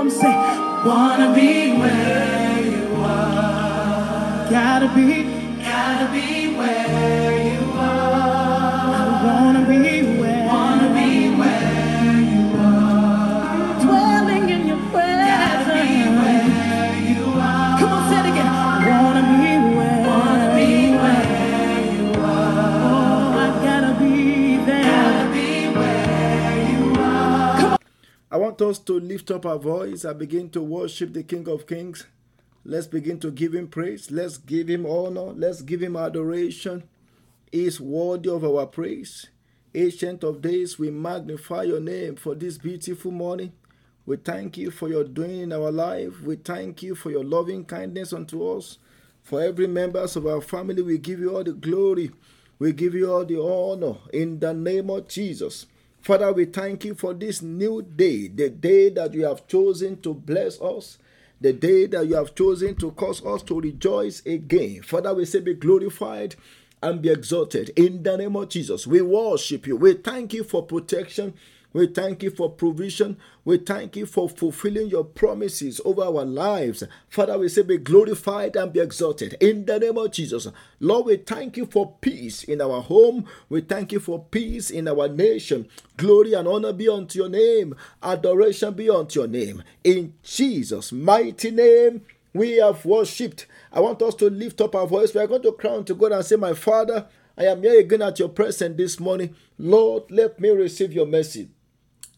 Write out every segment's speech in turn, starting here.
him. Say, wanna be where you are. Gotta be, want us to lift up our voice and begin to worship the King of Kings. Let's begin to give him praise. Let's give him honor. Let's give him adoration. He is worthy of our praise. Ancient of days, we magnify your name for this beautiful morning. We thank you for your doing in our life. We thank you for your loving kindness unto us. For every members of our family, we give you all the glory. We give you all the honor in the name of Jesus. Father, we thank you for this new day, the day that you have chosen to bless us, the day that you have chosen to cause us to rejoice again. Father, we say, be glorified and be exalted in the name of Jesus. We worship you. We thank you for protection. We thank you for provision. We thank you for fulfilling your promises over our lives. Father, we say, be glorified and be exalted in the name of Jesus. Lord, we thank you for peace in our home. We thank you for peace in our nation. Glory and honor be unto your name. Adoration be unto your name. In Jesus' mighty name, we have worshipped. I want us to lift up our voice. We are going to crown to God and say, My Father, I am here again at your presence this morning. Lord, let me receive your mercy.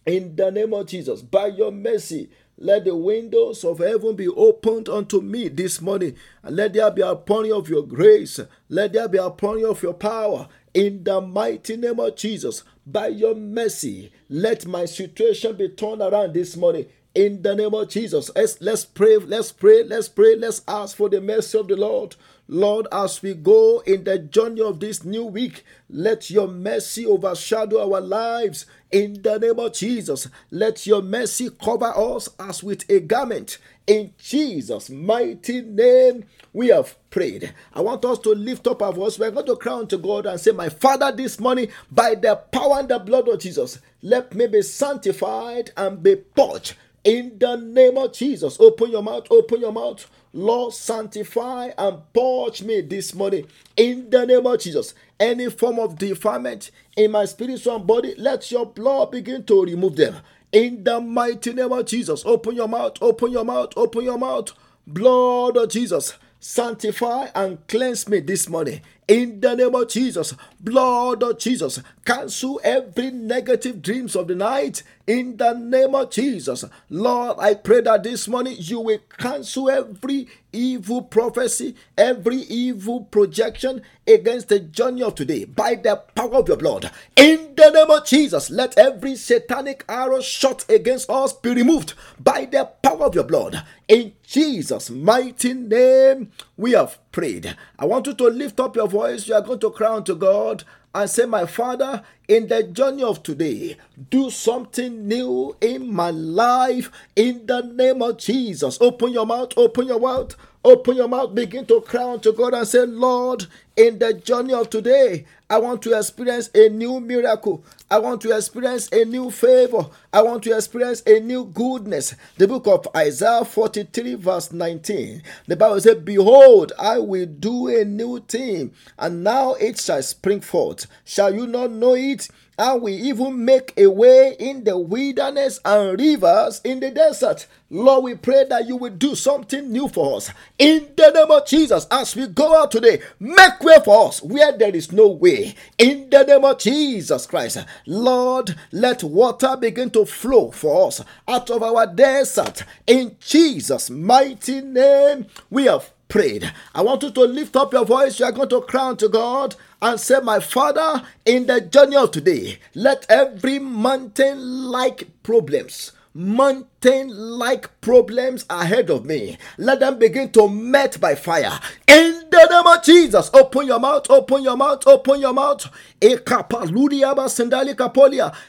In the name of Jesus, by your mercy, let the windows of heaven be opened unto me this morning. And let there be a pouring of your grace. Let there be a pouring of your power. In the mighty name of Jesus, by your mercy, let my situation be turned around this morning. In the name of Jesus, let's, let's pray, let's pray, let's pray, let's ask for the mercy of the Lord. Lord, as we go in the journey of this new week, let your mercy overshadow our lives. In the name of Jesus, let your mercy cover us as with a garment. In Jesus' mighty name, we have prayed. I want us to lift up our voice. We're going to cry unto God and say, My Father, this morning, by the power and the blood of Jesus, let me be sanctified and be purged. In the name of Jesus, open your mouth, open your mouth. Lord, sanctify and purge me this morning. In the name of Jesus, any form of defilement in my spiritual body, let your blood begin to remove them. In the mighty name of Jesus, open your mouth, open your mouth, open your mouth. Blood of Jesus, sanctify and cleanse me this morning. In the name of Jesus, blood of Jesus, cancel every negative dreams of the night. In the name of Jesus, Lord, I pray that this morning you will cancel every evil prophecy, every evil projection against the journey of today by the power of your blood. In the name of Jesus, let every satanic arrow shot against us be removed by the power of your blood. In Jesus' mighty name, we have prayed. I want you to lift up your voice. You are going to cry unto God and say, My Father, in the journey of today, do something new in my life in the name of Jesus. Open your mouth, open your mouth. Open your mouth, begin to cry unto God and say, Lord, in the journey of today, I want to experience a new miracle. I want to experience a new favor. I want to experience a new goodness. The book of Isaiah 43, verse 19. The Bible says, Behold, I will do a new thing, and now it shall spring forth. Shall you not know it? And we even make a way in the wilderness and rivers in the desert. Lord, we pray that you will do something new for us. In the name of Jesus, as we go out today, make way for us where there is no way. In the name of Jesus Christ, Lord, let water begin to flow for us out of our desert. In Jesus' mighty name, we have prayed. I want you to lift up your voice. You are going to crown to God and say, My Father, in the journey of today, let every mountain like problems, mountain mountain like problems ahead of me, let them begin to melt by fire. In the name of Jesus, open your mouth, open your mouth, open your mouth.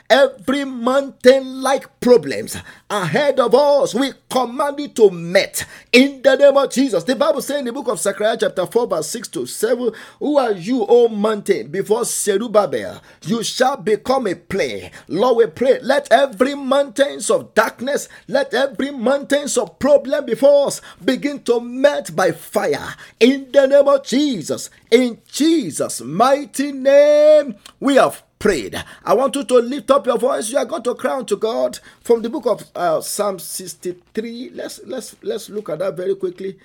Every mountain like problems ahead of us, we command it to melt in the name of Jesus. The Bible says in the book of Zechariah, chapter 4, verse 6 to 7, Who are you, O mountain, before Zerubbabel? You shall become a plain. Lord, we pray, let every mountains of darkness, let every mountains of problem before us begin to melt by fire in the name of Jesus. In Jesus' mighty name, we have prayed. I want you to lift up your voice. You are going to cry to God from the book of uh, Psalm 63. Let's let's let's look at that very quickly.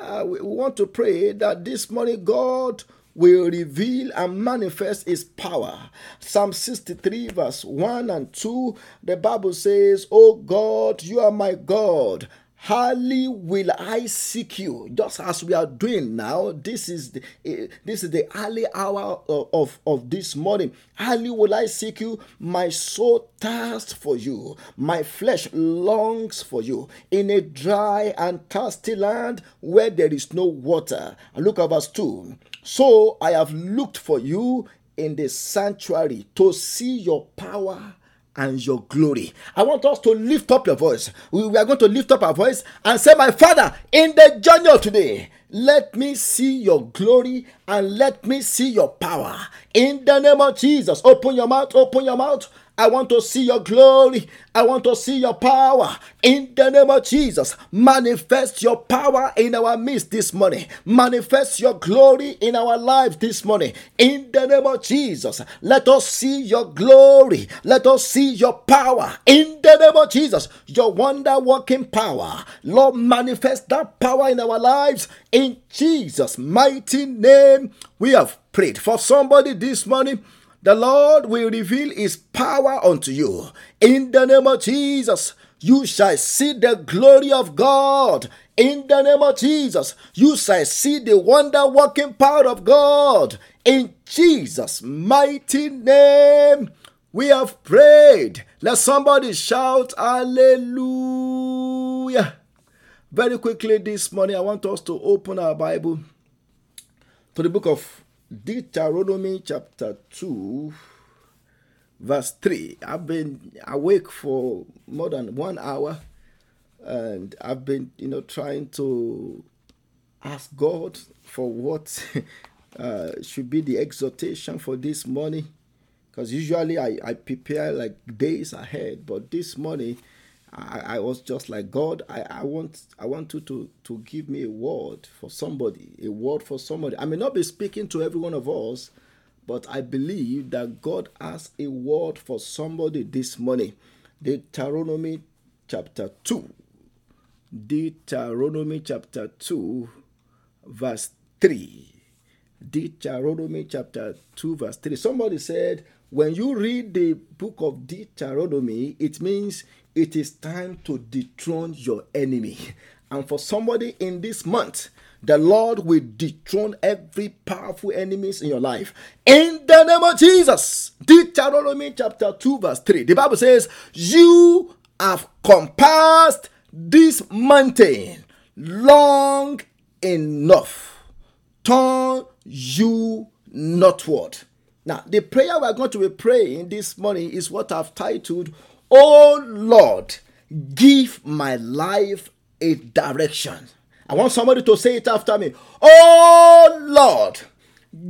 Uh, we, we want to pray that this morning God will reveal and manifest his power. Psalm 63, verse 1 and 2, the Bible says, Oh God, you are my God. Highly will I seek you, just as we are doing now. This is the, uh, this is the early hour of, of, of this morning. Highly will I seek you. My soul thirsts for you. My flesh longs for you in a dry and thirsty land where there is no water. And look at verse 2. So I have looked for you in the sanctuary to see your power and your glory. I want us to lift up your voice. We are going to lift up our voice and say, My Father, in the journey of today, let me see your glory and let me see your power. In the name of Jesus, open your mouth, open your mouth I want to see your glory. I want to see your power. In the name of Jesus, manifest your power in our midst this morning. Manifest your glory in our lives this morning. In the name of Jesus, let us see your glory. Let us see your power. In the name of Jesus, your wonder working power. Lord, manifest that power in our lives. In Jesus' mighty name, we have prayed. For somebody this morning, the Lord will reveal his power unto you. In the name of Jesus, you shall see the glory of God. In the name of Jesus, you shall see the wonder working power of God. In Jesus' mighty name, we have prayed. Let somebody shout Hallelujah. Very quickly this morning, I want us to open our Bible to the book of Deuteronomy chapter 2, verse 3. I've been awake for more than one hour and I've been, you know, trying to ask God for what uh, should be the exhortation for this morning. Because usually I, I prepare like days ahead, but this morning I, I was just like God. I, I want I want you to to give me a word for somebody, a word for somebody. I may not be speaking to every one of us, but I believe that God has a word for somebody this morning. Deuteronomy chapter two. Deuteronomy chapter two, verse three. Deuteronomy chapter 2, verse 3. Somebody said, when you read the book of Deuteronomy, it means it is time to dethrone your enemy. And for somebody in this month, the Lord will dethrone every powerful enemies in your life. In the name of Jesus. Deuteronomy chapter 2, verse 3. The Bible says, You have compassed this mountain long enough. Turn you northward. Now, the prayer we're going to be praying this morning is what I've titled Oh Lord, give my life a direction. I want somebody to say it after me. Oh Lord,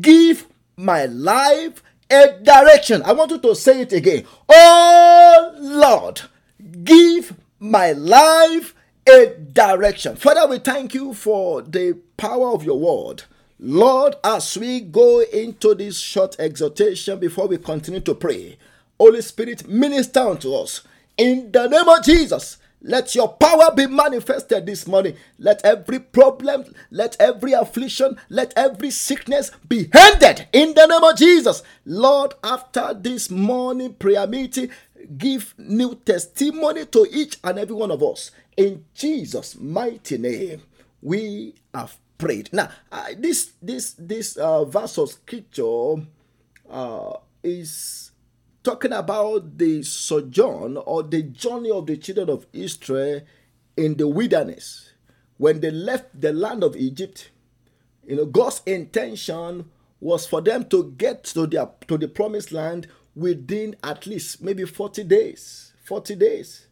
give my life a direction. I want you to say it again. Oh Lord, give my life a direction. Father, we thank you for the power of your word. Lord, as we go into this short exhortation before we continue to pray, Holy Spirit, minister unto us. In the name of Jesus, let your power be manifested this morning. Let every problem, let every affliction, let every sickness be ended in the name of Jesus. Lord, after this morning prayer meeting, give new testimony to each and every one of us. In Jesus' mighty name, we have prayed. Now, uh, this this this uh, verse of scripture uh, is talking about the sojourn or the journey of the children of Israel in the wilderness. When they left the land of Egypt, you know, God's intention was for them to get to their to the promised land within at least maybe 40 days. 40 days.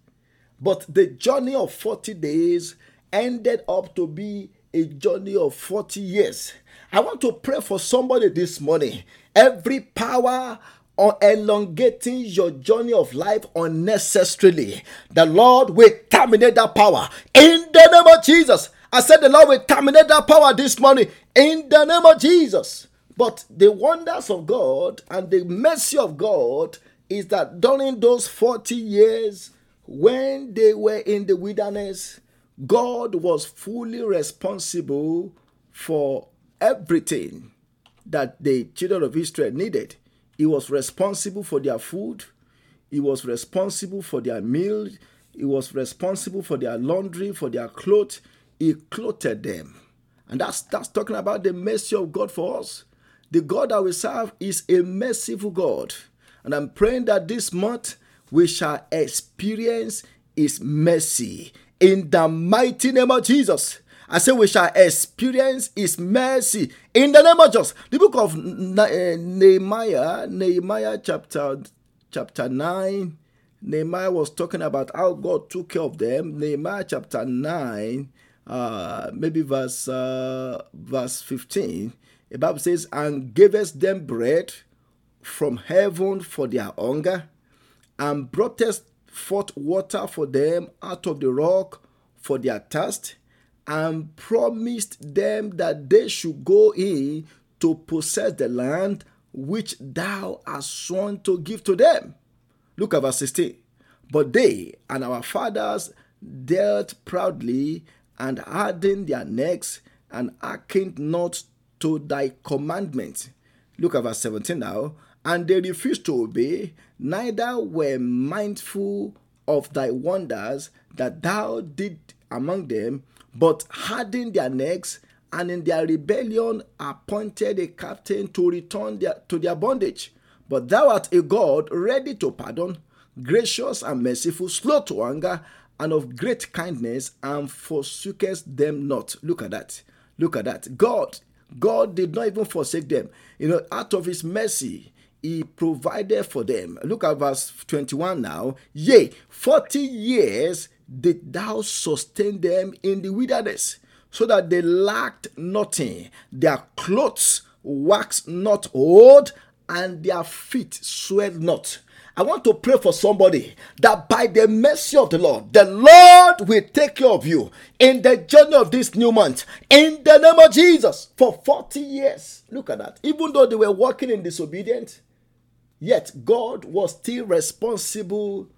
But the journey of 40 days ended up to be a journey of 40 years. I want to pray for somebody this morning. Every power on elongating your journey of life unnecessarily, the Lord will terminate that power in the name of Jesus. I said the Lord will terminate that power this morning in the name of Jesus. But the wonders of God and the mercy of God is that during those 40 years, when they were in the wilderness, God was fully responsible for everything that the children of Israel needed. He was responsible for their food, he was responsible for their meal, he was responsible for their laundry, for their clothes. He clothed them. And that's that's talking about the mercy of God for us. The God that we serve is a merciful God. And I'm praying that this month we shall experience his mercy in the mighty name of Jesus. I say we shall experience his mercy in the name of Jesus. The book of eh, Nehemiah, Nehemiah chapter chapter 9, Nehemiah was talking about how God took care of them. Nehemiah chapter 9, uh, maybe verse uh, verse 15. The Bible says, and gavest them bread from heaven for their hunger, and broughtest forth water for them out of the rock for their thirst, and promised them that they should go in to possess the land which thou hast sworn to give to them. Look at verse 16. But they and our fathers dealt proudly and hardened their necks and hearkened not to thy commandments. Look at verse 17 now. And they refused to obey, neither were mindful of thy wonders that thou did among them, but hardened their necks, and in their rebellion appointed a captain to return their, to their bondage. But thou art a God ready to pardon, gracious and merciful, slow to anger, and of great kindness, and forsookest them not. Look at that. Look at that. God, God did not even forsake them. You know, out of his mercy, he provided for them. Look at verse 21 now. Yea, 40 years did thou sustain them in the wilderness, so that they lacked nothing. Their clothes waxed not old, and their feet swelled not. I want to pray for somebody that by the mercy of the Lord, the Lord will take care of you in the journey of this new month. In the name of Jesus, for 40 years. Look at that. Even though they were walking in disobedience, yet God was still responsible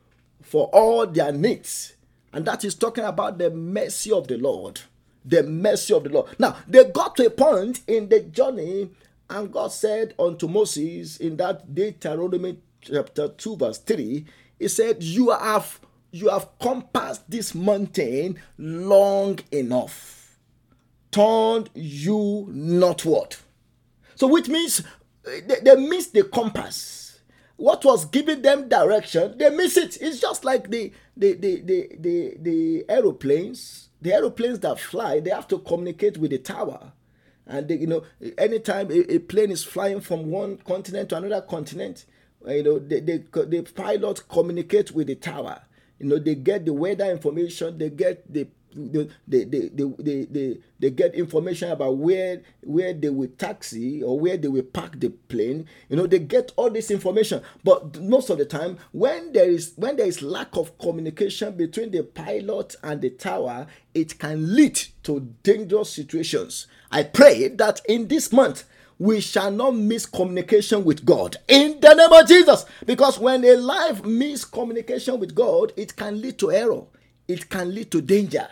for all their needs. And that is talking about the mercy of the Lord. The mercy of the Lord. Now, they got to a point in the journey, and God said unto Moses in that Deuteronomy chapter 2, verse 3, He said, You have you have compassed this mountain long enough. Turned you northward. So which means eh, they, they missed the compass. What was giving them direction, they miss it. It's just like the the the the the, the aeroplanes, the aeroplanes that fly, they have to communicate with the tower. And they, you know, anytime a, a plane is flying from one continent to another continent, uh, you know, the, the, the pilots communicate with the tower. You know, they get the weather information, they get the they, they, they, they, they, they get information about where where they will taxi or where they will park the plane. You know they get all this information. But most of the time when there is when there is lack of communication between the pilot and the tower it can lead to dangerous situations. I pray that in this month we shall not miss communication with God. In the name of Jesus. Because when a life miss communication with God, it can lead to error, it can lead to danger.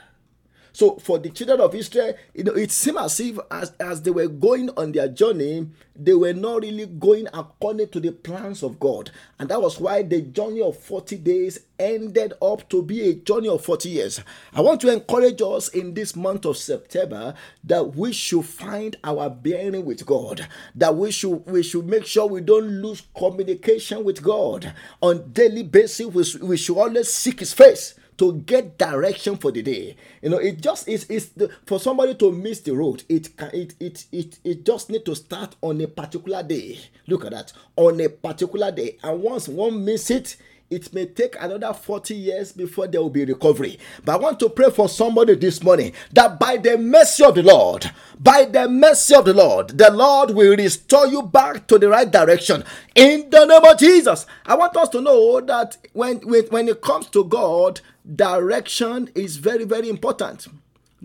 So for the children of Israel, you know, it seemed as if as, as they were going on their journey, they were not really going according to the plans of God. And that was why the journey of 40 days ended up to be a journey of 40 years. I want to encourage us in this month of September that we should find our bearing with God, that we should we should make sure we don't lose communication with God on daily basis. We, we should always seek his face to get direction for the day. You know, it just is is for somebody to miss the road. It can it it it it just need to start on a particular day. Look at that on a particular day, and once one miss it, it may take another 40 years before there will be recovery. But I want to pray for somebody this morning that by the mercy of the Lord, by the mercy of the Lord, the Lord will restore you back to the right direction. In the name of Jesus, I want us to know that when, when, when it comes to God, direction is very, very important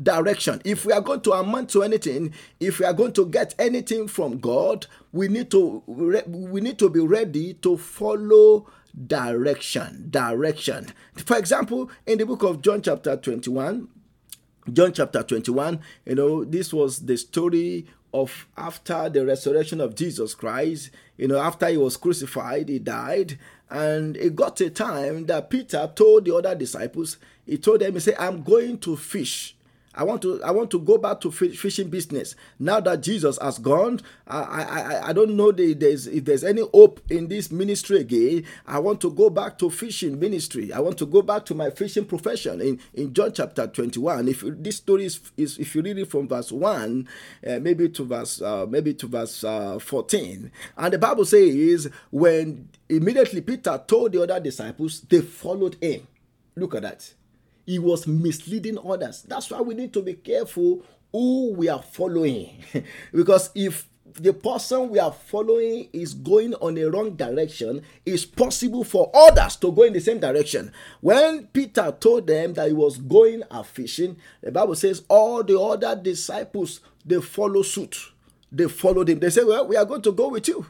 direction. If we are going to amount to anything, if we are going to get anything from God, we need to we need to be ready to follow direction. Direction. For example, in the book of John, chapter 21, John chapter 21, you know, this was the story of after the resurrection of Jesus Christ. You know, after he was crucified, he died, and it got a time that Peter told the other disciples, he told them, he said, I'm going to fish. I want to I want to go back to fishing business now that Jesus has gone. I I, I don't know the, there's, if there's any hope in this ministry again. I want to go back to fishing ministry. I want to go back to my fishing profession. In in John chapter 21, if this story is, is if you read it from verse one, uh, maybe to verse uh, maybe to verse uh, 14, and the Bible says when immediately Peter told the other disciples, they followed him. Look at that he was misleading others. That's why we need to be careful who we are following. because if the person we are following is going on a wrong direction, it's possible for others to go in the same direction. When Peter told them that he was going a fishing, the Bible says all the other disciples they follow suit. They followed him. They say, "Well, we are going to go with you."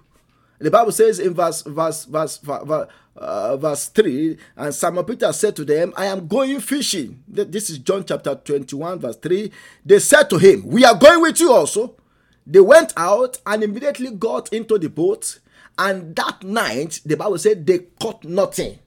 The Bible says in verse verse verse, verse uh, verse 3 and simon peter said to them i am going fishing. This is john chapter 21 verse 3 they said to him we are going with you also. They went out and immediately got into the boat and that night the bible said they caught nothing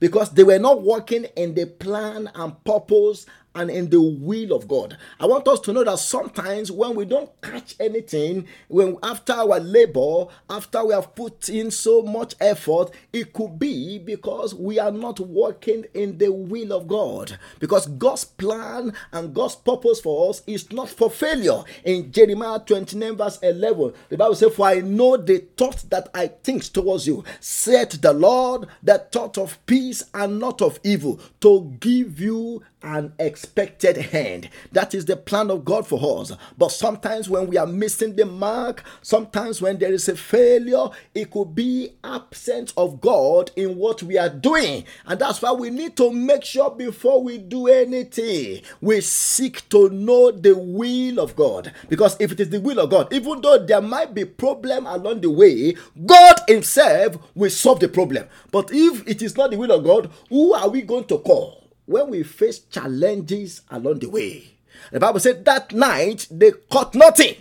because they were not working in the plan and purpose and in the will of God. I want us to know that sometimes when we don't catch anything, when after our labor, after we have put in so much effort, it could be because we are not working in the will of God. Because God's plan and God's purpose for us is not for failure. In Jeremiah 29, verse 11, the Bible says, For I know the thought that I think towards you, said the Lord, the thought of peace and not of evil, to give you an expected hand. That is the plan of God for us. But sometimes when we are missing the mark, sometimes when there is a failure, it could be absence of God in what we are doing. And that's why we need to make sure before we do anything, we seek to know the will of God. Because if it is the will of God, even though there might be problem along the way, God himself will solve the problem. But if it is not the will of God, who are we going to call? When we face challenges along the way. The Bible said that night they caught nothing.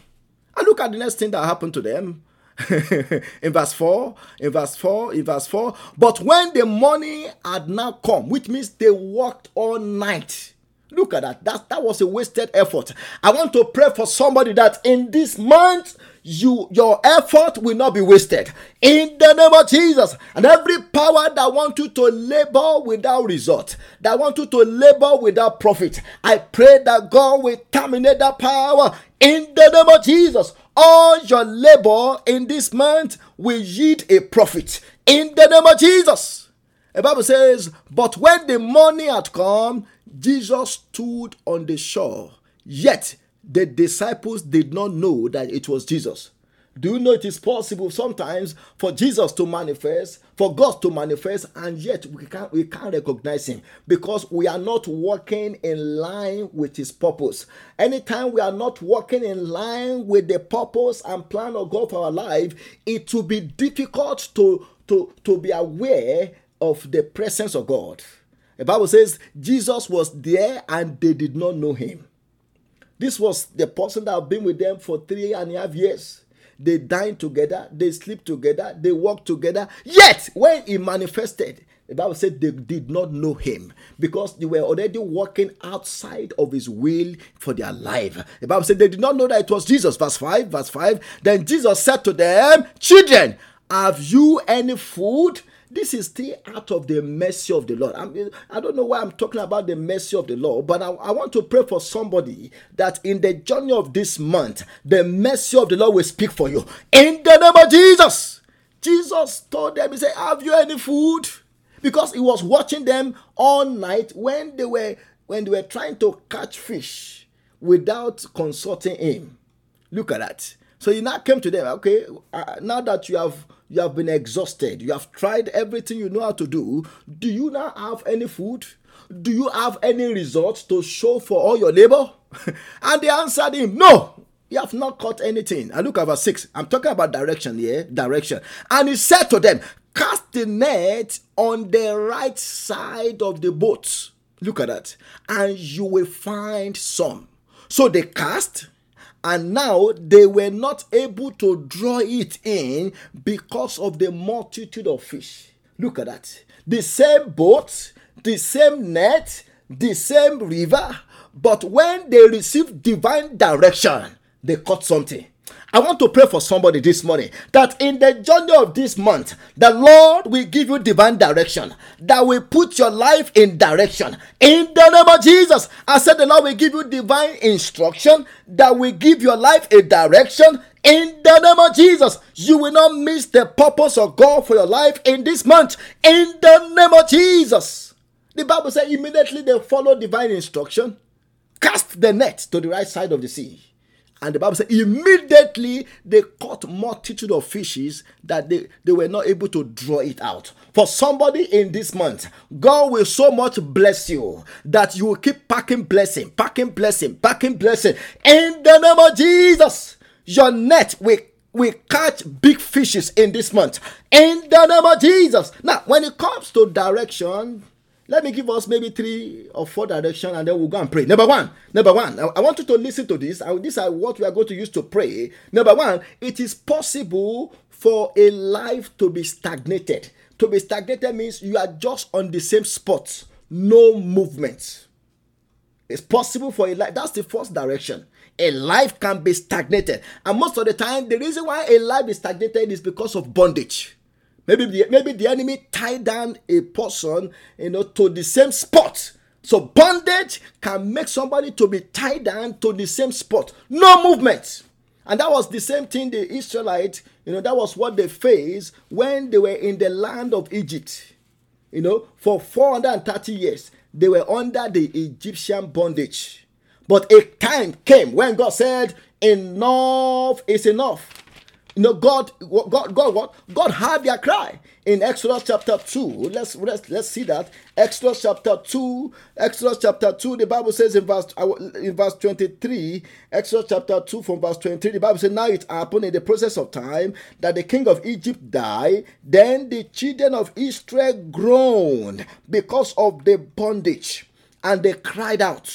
And look at the next thing that happened to them. in verse 4, in verse 4, in verse 4. But when the morning had now come, which means they worked all night. Look at that. That, that was a wasted effort. I want to pray for somebody that in this month you your effort will not be wasted. In the name of jesus. And every power that want you to labor without result that want you to labor without profit i pray that god will terminate that power. In the name of jesus all your labor in this month will yield a profit. In the name of jesus. The bible says but when the money had come jesus stood on the shore. Yet the disciples did not know that it was Jesus. Do you know it is possible sometimes for Jesus to manifest, for God to manifest, and yet we can't we can't recognize him because we are not walking in line with his purpose. Anytime we are not walking in line with the purpose and plan of God for our life, it will be difficult to, to, to be aware of the presence of God. The Bible says Jesus was there and they did not know him. This was the person that had been with them for three and a half years. They dined together, they sleep together, they walk together. Yet, when he manifested, the Bible said they did not know him because they were already walking outside of his will for their life. The Bible said they did not know that it was Jesus. Verse 5, verse 5. Then Jesus said to them, Children, have you any food? This is still out of the mercy of the Lord. I, mean, I don't know why I'm talking about the mercy of the Lord, but I, I want to pray for somebody that in the journey of this month, the mercy of the Lord will speak for you. In the name of Jesus. Jesus told them, He said, Have you any food? because he was watching them all night when they were when they were trying to catch fish without consulting him. Look at that. So he now came to them. Okay, uh, now that you have you have been exhausted, you have tried everything you know how to do. Do you now have any food? Do you have any results to show for all your labor? and they answered him, No, you have not caught anything. I look at verse 6. I'm talking about direction here. Direction. And he said to them, Cast the net on the right side of the boat. Look at that. And you will find some. So they cast, and now they were not able to draw it in because of the multitude of fish. Look at that. The same boat, the same net, the same river, but when they received divine direction, they caught something. I want to pray for somebody this morning that in the journey of this month, the Lord will give you divine direction, that will put your life in direction. In the name of Jesus, I said the Lord will give you divine instruction that will give your life a direction. In the name of Jesus, you will not miss the purpose of God for your life in this month. In the name of Jesus. The Bible says immediately they follow divine instruction, cast the net to the right side of the sea and the Bible says, immediately they caught multitude of fishes that they, they were not able to draw it out. For somebody in this month, God will so much bless you that you will keep packing blessing, packing blessing, packing blessing. In the name of Jesus, your net will we catch big fishes in this month in the name of Jesus. Now, when it comes to direction, let me give us maybe three or four directions and then we'll go and pray. Number one, number one, I, I want you to listen to this. I, these are what we are going to use to pray. Number one, it is possible for a life to be stagnated. To be stagnated means you are just on the same spot, no movement. It's possible for a life. That's the first direction. A life can be stagnated. And most of the time, the reason why a life is stagnated is because of bondage. Maybe the, maybe the enemy tied down a person, you know, to the same spot. So bondage can make somebody to be tied down to the same spot, no movement. And that was the same thing the Israelites, you know, that was what they faced when they were in the land of Egypt. You know, for 430 years, they were under the Egyptian bondage. But a time came when God said, Enough is enough. You know, God, God, God, what? God heard their cry in Exodus chapter 2. Let's let's let's see that. Exodus chapter 2, Exodus chapter 2, the Bible says in verse uh, in verse 23, Exodus chapter 2 from verse 23, the Bible says, Now it happened in the process of time that the king of Egypt died. Then the children of Israel groaned because of the bondage, and they cried out.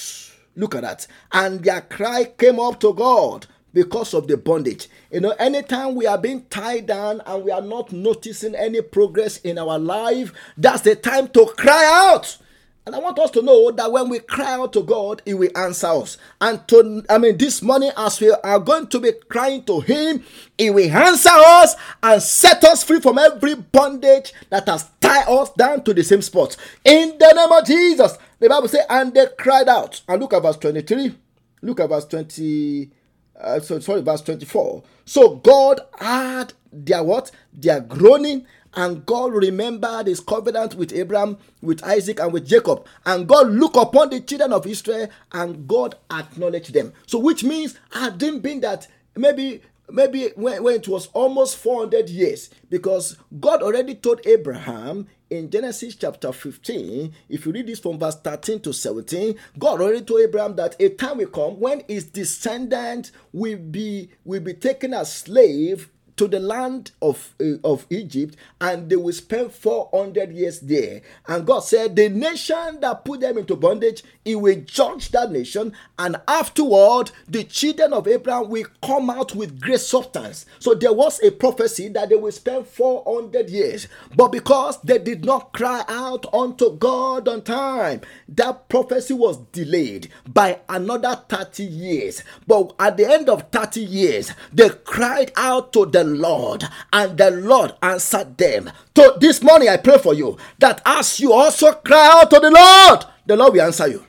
Look at that. And their cry came up to God because of the bondage. You know, anytime we are being tied down and we are not noticing any progress in our life, that's the time to cry out. And I want us to know that when we cry out to God, He will answer us. And to, I mean, this morning, as we are going to be crying to Him, He will answer us and set us free from every bondage that has tied us down to the same spot. In the name of Jesus, the Bible says, and they cried out. And look at verse 23. Look at verse 20 uh, so sorry, verse 24. So God had their what? Their groaning, and God remembered his covenant with Abraham, with Isaac, and with Jacob. And God looked upon the children of Israel, and God acknowledged them. So, which means had not been that maybe maybe when, when it was almost 400 years because god already told abraham in Genesis chapter 15, if you read this from verse 13 to 17, God already told Abraham that a time will come when his descendant will be will be taken as slave to the land of, uh, of Egypt and they will spend 400 years there. And God said, The nation that put them into bondage, He will judge that nation. And afterward, the children of Abraham will come out with great substance. So there was a prophecy that they will spend 400 years. But because they did not cry out unto God on time, that prophecy was delayed by another 30 years. But at the end of 30 years, they cried out to the Lord, and the Lord answered them. So this morning, I pray for you that as you also cry out to the Lord, the Lord will answer you.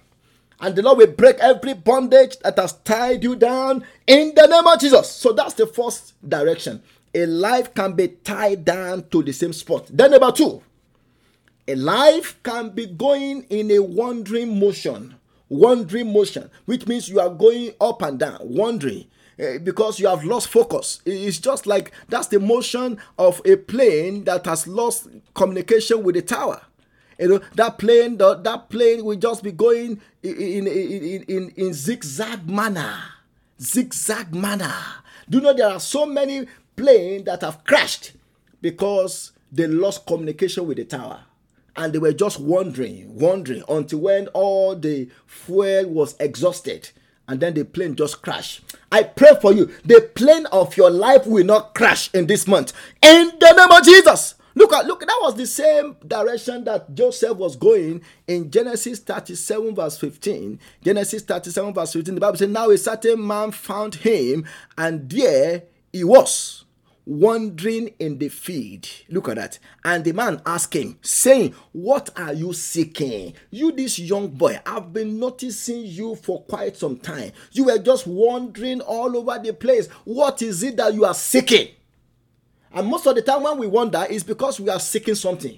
And the Lord will break every bondage that has tied you down in the name of Jesus. So that's the first direction. A life can be tied down to the same spot. Then, number two, a life can be going in a wandering motion. Wandering motion, which means you are going up and down, wandering. Uh, because you have lost focus. It's just like that's the motion of a plane that has lost communication with the tower. You know that plane, that, that plane will just be going in in, in, in, in zigzag manner, zigzag manner. Do you know there are so many planes that have crashed because they lost communication with the tower and they were just wandering, wandering until when all the fuel was exhausted and then the plane just crashed. I pray for you. The plane of your life will not crash in this month. In the name of Jesus. Look at look, that was the same direction that Joseph was going in Genesis 37, verse 15. Genesis 37, verse 15. The Bible says, Now a certain man found him, and there he was wandering in the field. Look at that. And the man asked him, saying, What are you seeking? You, this young boy, I've been noticing you for quite some time. You were just wandering all over the place. What is it that you are seeking? And most of the time, when we wonder, is because we are seeking something.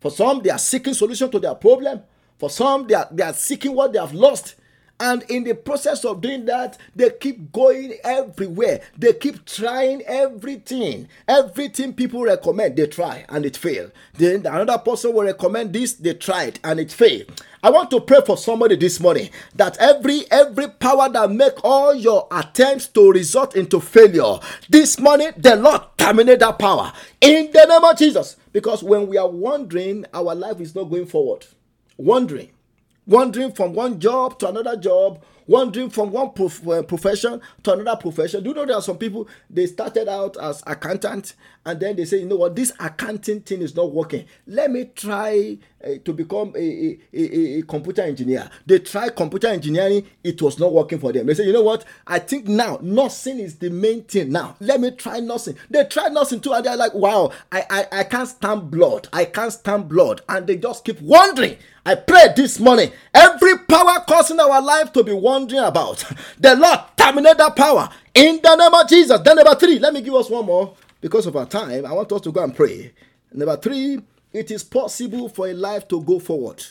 For some, they are seeking solution to their problem. For some, they are, they are seeking what they have lost. And in the process of doing that, they keep going everywhere. They keep trying everything. Everything people recommend, they try and it fail. Then another person will recommend this, they try it and it fail. I want to pray for somebody this morning that every every power that make all your attempts to result into failure, this morning the Lord terminate that power in the name of Jesus. Because when we are wandering, our life is not going forward. Wandering wandering from one job to another job, wandering from one prof- uh, profession to another profession. Do you know there are some people they started out as accountant and then they say, you know what, this accounting thing is not working. Let me try uh, to become a, a, a, computer engineer. They tried computer engineering, it was not working for them. They say, you know what, I think now nursing is the main thing. Now let me try nursing. They tried nursing too, and they're like, wow, I, I, I can't stand blood. I can't stand blood, and they just keep wondering. I pray this morning, every power causing our life to be wondering about, the Lord terminate that power in the name of Jesus. Then number three, let me give us one more because of our time. I want us to go and pray. Number three, it is possible for a life to go forward.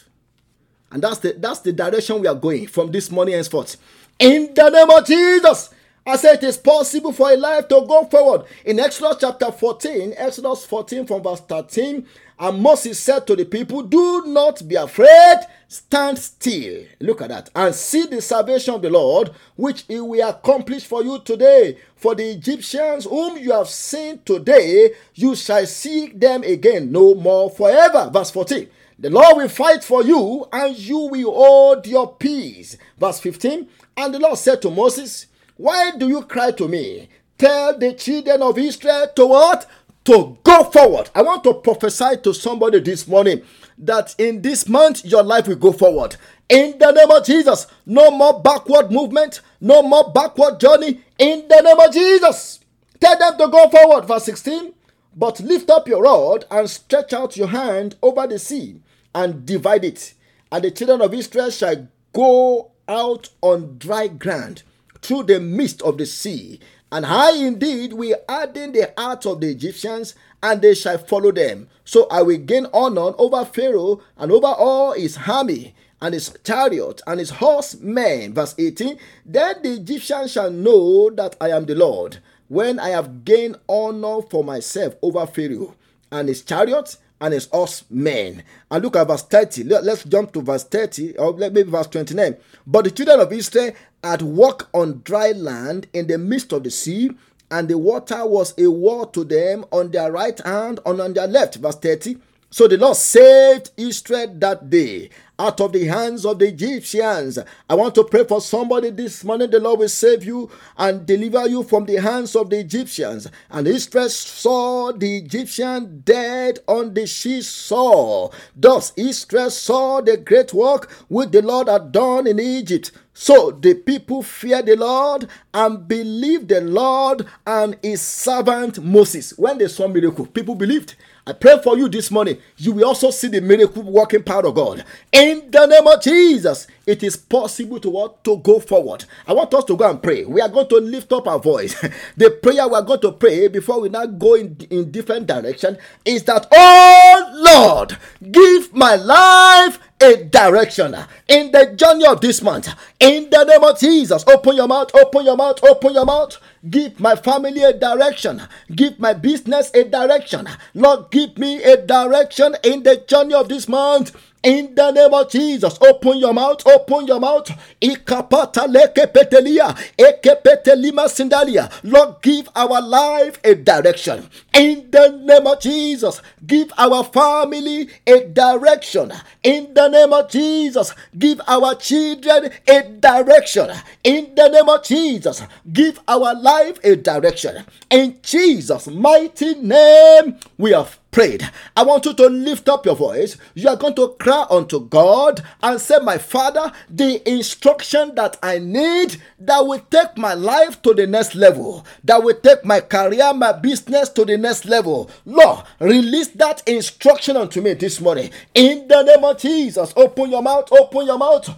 And that's the that's the direction we are going from this morning henceforth. In the name of Jesus. I said it is possible for a life to go forward. In Exodus chapter 14, Exodus 14 from verse 13, and Moses said to the people, Do not be afraid, stand still. Look at that. And see the salvation of the Lord, which he will accomplish for you today. For the Egyptians whom you have seen today, you shall see them again no more forever. Verse 14. The Lord will fight for you, and you will hold your peace. Verse 15. And the Lord said to Moses, why do you cry to me? Tell the children of Israel to what? To go forward. I want to prophesy to somebody this morning that in this month your life will go forward. In the name of Jesus, no more backward movement, no more backward journey. In the name of Jesus, tell them to go forward. Verse 16. But lift up your rod and stretch out your hand over the sea and divide it, and the children of Israel shall go out on dry ground through the midst of the sea. And I indeed will harden the hearts of the Egyptians, and they shall follow them. So I will gain honor over Pharaoh and over all his army and his chariot and his horsemen. Verse 18 Then the Egyptians shall know that I am the Lord, when I have gained honor for myself over Pharaoh and his chariots and his horsemen. And look at verse 30. Let's jump to verse 30 or maybe verse 29. But the children of Israel had walked on dry land in the midst of the sea, and the water was a wall to them on their right hand and on their left. Verse 30. So the Lord saved Israel that day out of the hands of the Egyptians. I want to pray for somebody this morning. The Lord will save you and deliver you from the hands of the Egyptians. And Israel saw the Egyptian dead on the seashore. Thus Israel saw the great work which the Lord had done in Egypt. So the people feared the Lord and believed the Lord and his servant Moses. When they saw miracle, people believed. I pray for you this morning. You will also see the miracle working power of God. In the name of Jesus, it is possible to what? To go forward. I want us to go and pray. We are going to lift up our voice. the prayer we are going to pray before we now go in, in different direction is that, oh Lord, give my life a direction in the journey of this month. In the name of Jesus, open your mouth, open your mouth, open your mouth. Give my family a direction. Give my business a direction. Lord, give me a direction in the journey of this month. In the name of Jesus, open your mouth, open your mouth. Ikapata leke petelia, eke petelima sindalia. Lord, give our life a direction. In the name of Jesus, give our family a direction. In the name of Jesus, give our children a direction. In the name of Jesus, give our life a direction. In Jesus' mighty name, we have prayed. I want you to lift up your voice. You are going to cry unto God and say, My Father, the instruction that I need that will take my life to the next level, that will take my career, my business to the next level. Lord, release that instruction unto me this morning. In the name of Jesus, open your mouth, open your mouth.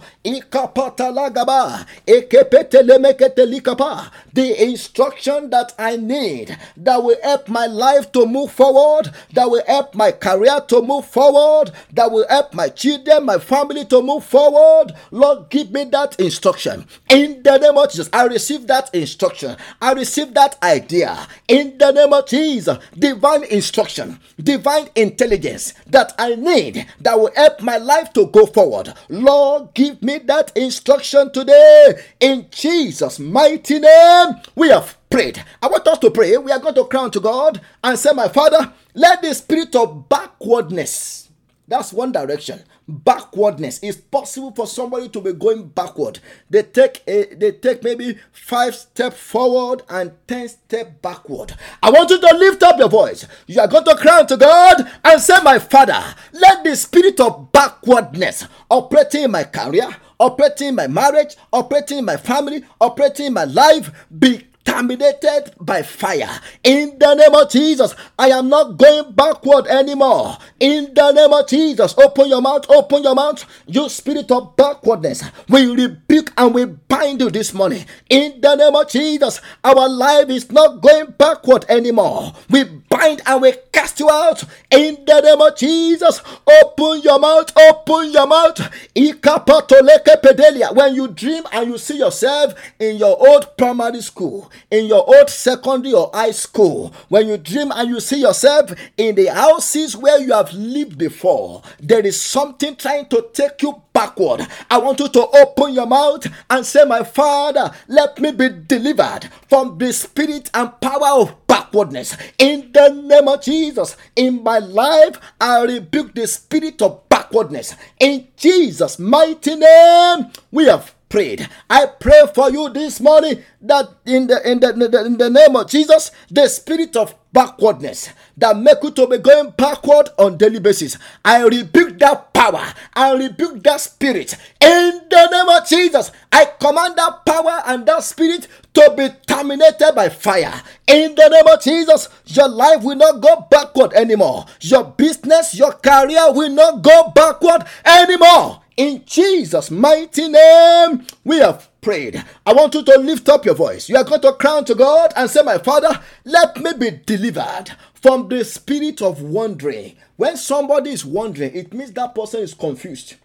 The instruction that I need that will help my life to move forward, that will help my career to move forward, that will help my children, my family to move forward. Lord, give me that instruction. In the name of Jesus, I receive that instruction. I receive that idea. In the name of Jesus, divine instruction, divine intelligence that I need that will help my life to go forward. Lord, give me that instruction today. In Jesus' mighty name, we have prayed. I want us to pray. We are going to crown to God and say, My Father, let the spirit of backwardness, that's one direction. Backwardness. It's possible for somebody to be going backward. They take a, they take maybe five step forward and ten step backward. I want you to lift up your voice. You are going to cry to God and say, My Father, let the spirit of backwardness operating in my career, operating in my marriage, operating in my family, operating in my life be terminated by fire. In the name of Jesus, I am not going backward anymore. In the name of Jesus, open your mouth, open your mouth. You spirit of backwardness, we rebuke and we bind you this morning. In the name of Jesus, our life is not going backward anymore. We bind and we cast you out. In the name of Jesus, open your mouth, open your mouth. When you dream and you see yourself in your old primary school, in your old secondary or high school, when you dream and you see yourself in the houses where you have lived before, there is something trying to take you backward. I want you to open your mouth and say, My Father, let me be delivered from the spirit and power of backwardness. In the name of Jesus, in my life, I rebuke the spirit of backwardness. In Jesus' mighty name, we have prayed. I pray for you this morning that in the in the, in the, in the name of Jesus, the spirit of backwardness that make you to be going backward on daily basis. I rebuke that power. I rebuke that spirit in the name of Jesus. I command that power and that spirit to be terminated by fire. In the name of Jesus, your life will not go backward anymore. Your business, your career will not go backward anymore. In Jesus' mighty name, we have prayed. I want you to lift up your voice. You are going to crown to God and say, My Father, let me be delivered from the spirit of wandering. When somebody is wandering, it means that person is confused.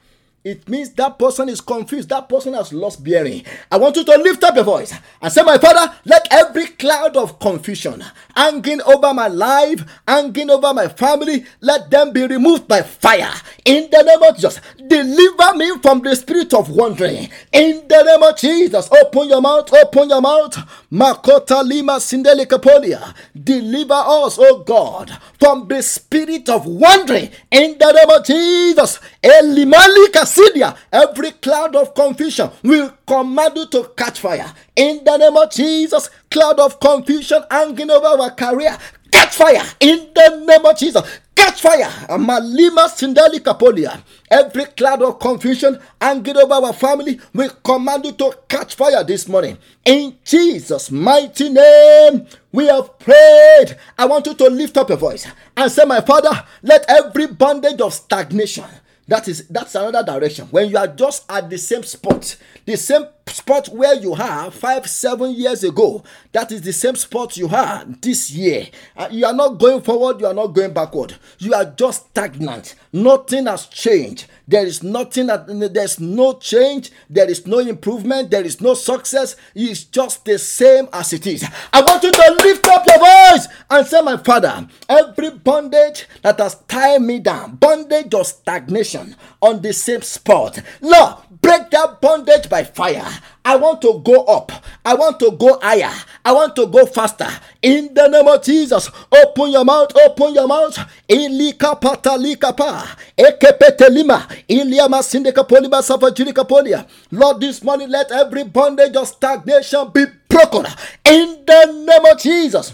It means that person is confused. That person has lost bearing. I want you to lift up your voice and say, My Father, let every cloud of confusion hanging over my life, hanging over my family, let them be removed by fire. In the name of Jesus, deliver me from the spirit of wandering. In the name of Jesus, open your mouth, open your mouth. Makota lima sindeli kapolia. Deliver us, oh God, from the spirit of wandering. In the name of Jesus, Elimali Kasidia, every cloud of confusion will command you to catch fire. In the name of Jesus, cloud of confusion hanging over our career, catch fire. In the name of Jesus, catch fire. Malima Sindali Kapolia. Every cloud of confusion hanging over our family, we command you to catch fire this morning. In Jesus' mighty name, we have prayed. I want you to lift up your voice and say, My Father, let every bondage of stagnation that is that's another direction. When you are just at the same spot, the same spot where you are five, seven years ago, that is the same spot you are this year. Uh, you are not going forward, you are not going backward. You are just stagnant. Nothing has changed. There is nothing that there's no change, there is no improvement, there is no success. It's just the same as it is. I want you to lift up your voice and say, My Father, every bondage that has tied me down, bondage of stagnation on the same spot, Lord, break that bondage by fire. I want to go up. I want to go higher. I want to go faster. In the name of Jesus, open your mouth, open your mouth. Ilika patalika pa. Ekepetelima. Iliama sindika poliba safajirika polia. Lord, this morning let every bondage of stagnation be broken. In the name of Jesus.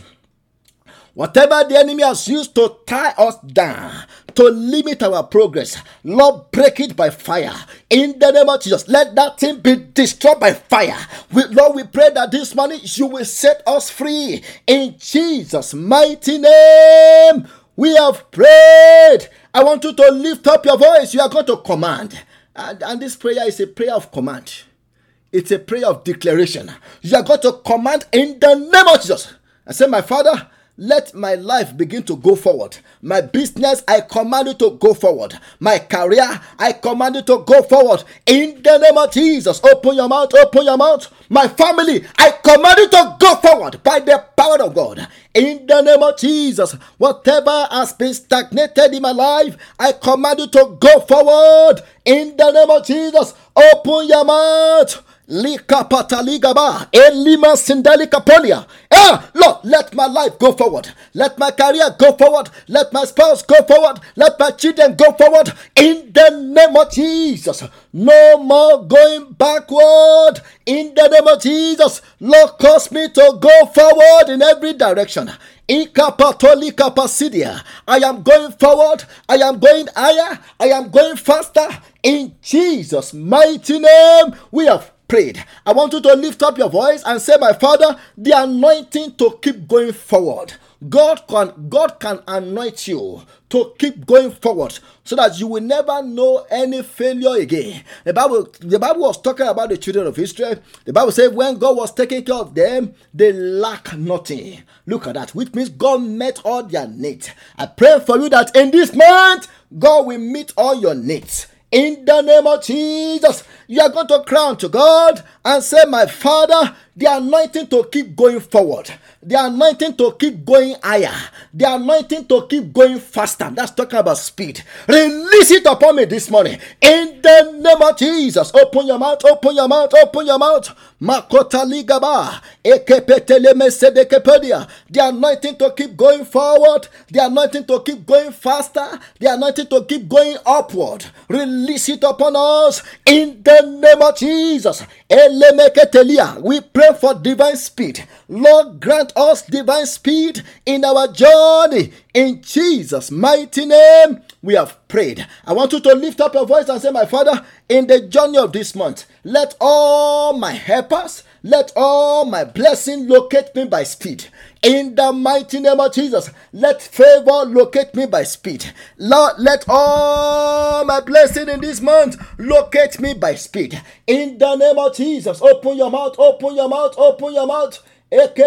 Whatever the enemy has used to tie us down, to limit our progress, Lord, break it by fire. In the name of Jesus, let that thing be destroyed by fire. We, Lord, we pray that this morning you will set us free. In Jesus' mighty name, we have prayed. I want you to lift up your voice. You are going to command. And, and this prayer is a prayer of command, it's a prayer of declaration. You are going to command in the name of Jesus. I say, My Father, let my life begin to go forward. My business, I command you to go forward. My career, I command you to go forward. In the name of Jesus, open your mouth, open your mouth. My family, I command you to go forward by the power of God. In the name of Jesus, whatever has been stagnated in my life, I command you to go forward. In the name of Jesus, open your mouth. Likapataligaba, Elima Sindalikapolia. Ah, Lord, let my life go forward. Let my career go forward. Let my spouse go forward. Let my children go forward. In the name of Jesus. No more going backward. In the name of Jesus. Lord, cause me to go forward in every direction. I am going forward. I am going higher. I am going faster. In Jesus' mighty name, we have prayed. I want you to lift up your voice and say, My Father, the anointing to keep going forward. God can God can anoint you to keep going forward so that you will never know any failure again. The Bible, the Bible was talking about the children of Israel. The Bible said when God was taking care of them, they lack nothing. Look at that, which means God met all their needs. I pray for you that in this month, God will meet all your needs. In the name of Jesus, you are going to cry to God and say, My Father, the anointing to keep going forward, the anointing to keep going higher, the anointing to keep going faster. That's talking about speed. Release it upon me this morning. In the name of Jesus, open your mouth, open your mouth, open your mouth. Makota ligaba, the anointing to keep going forward, the anointing to keep going faster, the anointing to keep going upward. Release it upon us in the name of Jesus. We pray for divine speed. Lord, grant us divine speed in our journey. In Jesus' mighty name, we have prayed. I want you to lift up your voice and say, My Father, in the journey of this month, let all my helpers, let all my blessing locate me by speed. In the mighty name of Jesus, let favor locate me by speed. Lord, let all my blessing in this month locate me by speed. In the name of Jesus, open your mouth, open your mouth, open your mouth. Let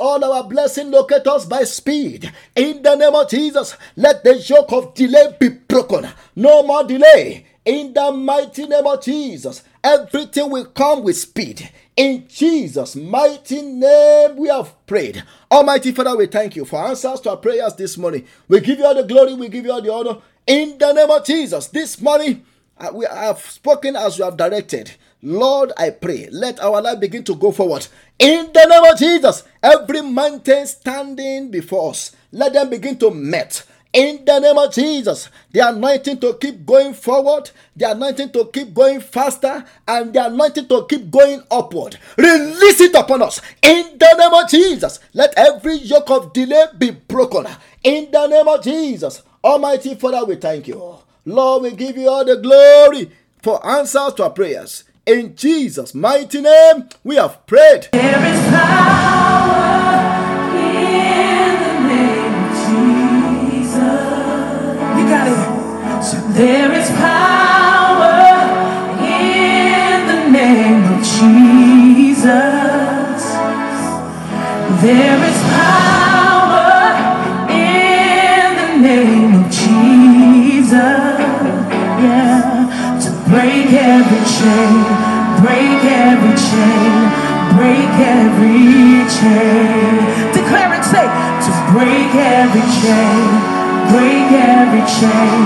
all our blessing locate us by speed. In the name of Jesus, let the yoke of delay be broken. No more delay. In the mighty name of Jesus, everything will come with speed. In Jesus' mighty name, we have prayed. Almighty Father, we thank you for answers to our prayers this morning. We give you all the glory, we give you all the honor. In the name of Jesus, this morning, uh, we have spoken as you have directed. Lord, I pray, let our life begin to go forward. In the name of Jesus, every mountain standing before us, let them begin to melt. In the name of Jesus, the anointing to keep going forward, the anointing to keep going faster, and the anointing to keep going upward. Release it upon us. In the name of Jesus, let every yoke of delay be broken. In the name of Jesus, Almighty Father, we thank you. Lord, we give you all the glory for answers to our prayers. In Jesus' mighty name, we have prayed. There is power Got it. So there is power in the name of Jesus. There is power in the name of Jesus. Yeah. To break every chain break every chain, break every chain. Declare and say, to break every chain, break every chain,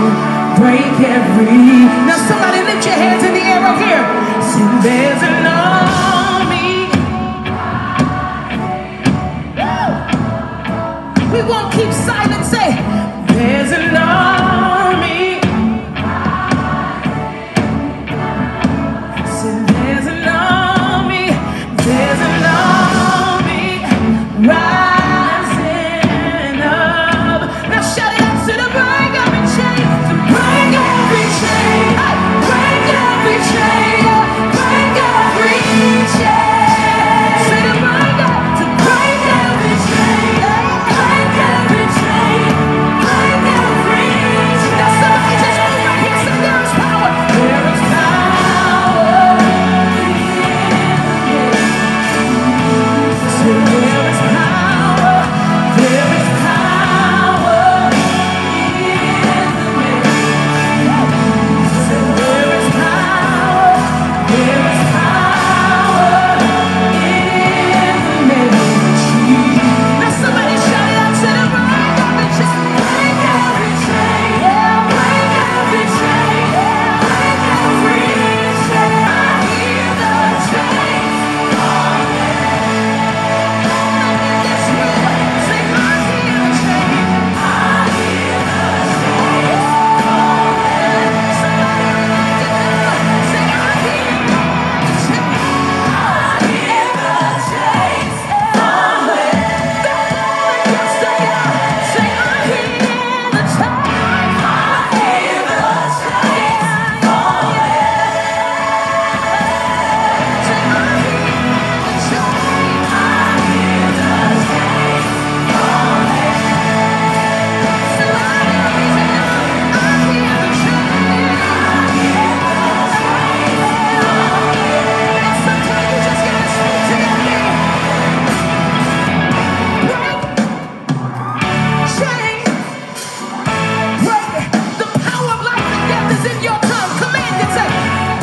break every. Now somebody lift your hands in the air right here. See, there's an army. We won't keep silent. Say eh? there's an army.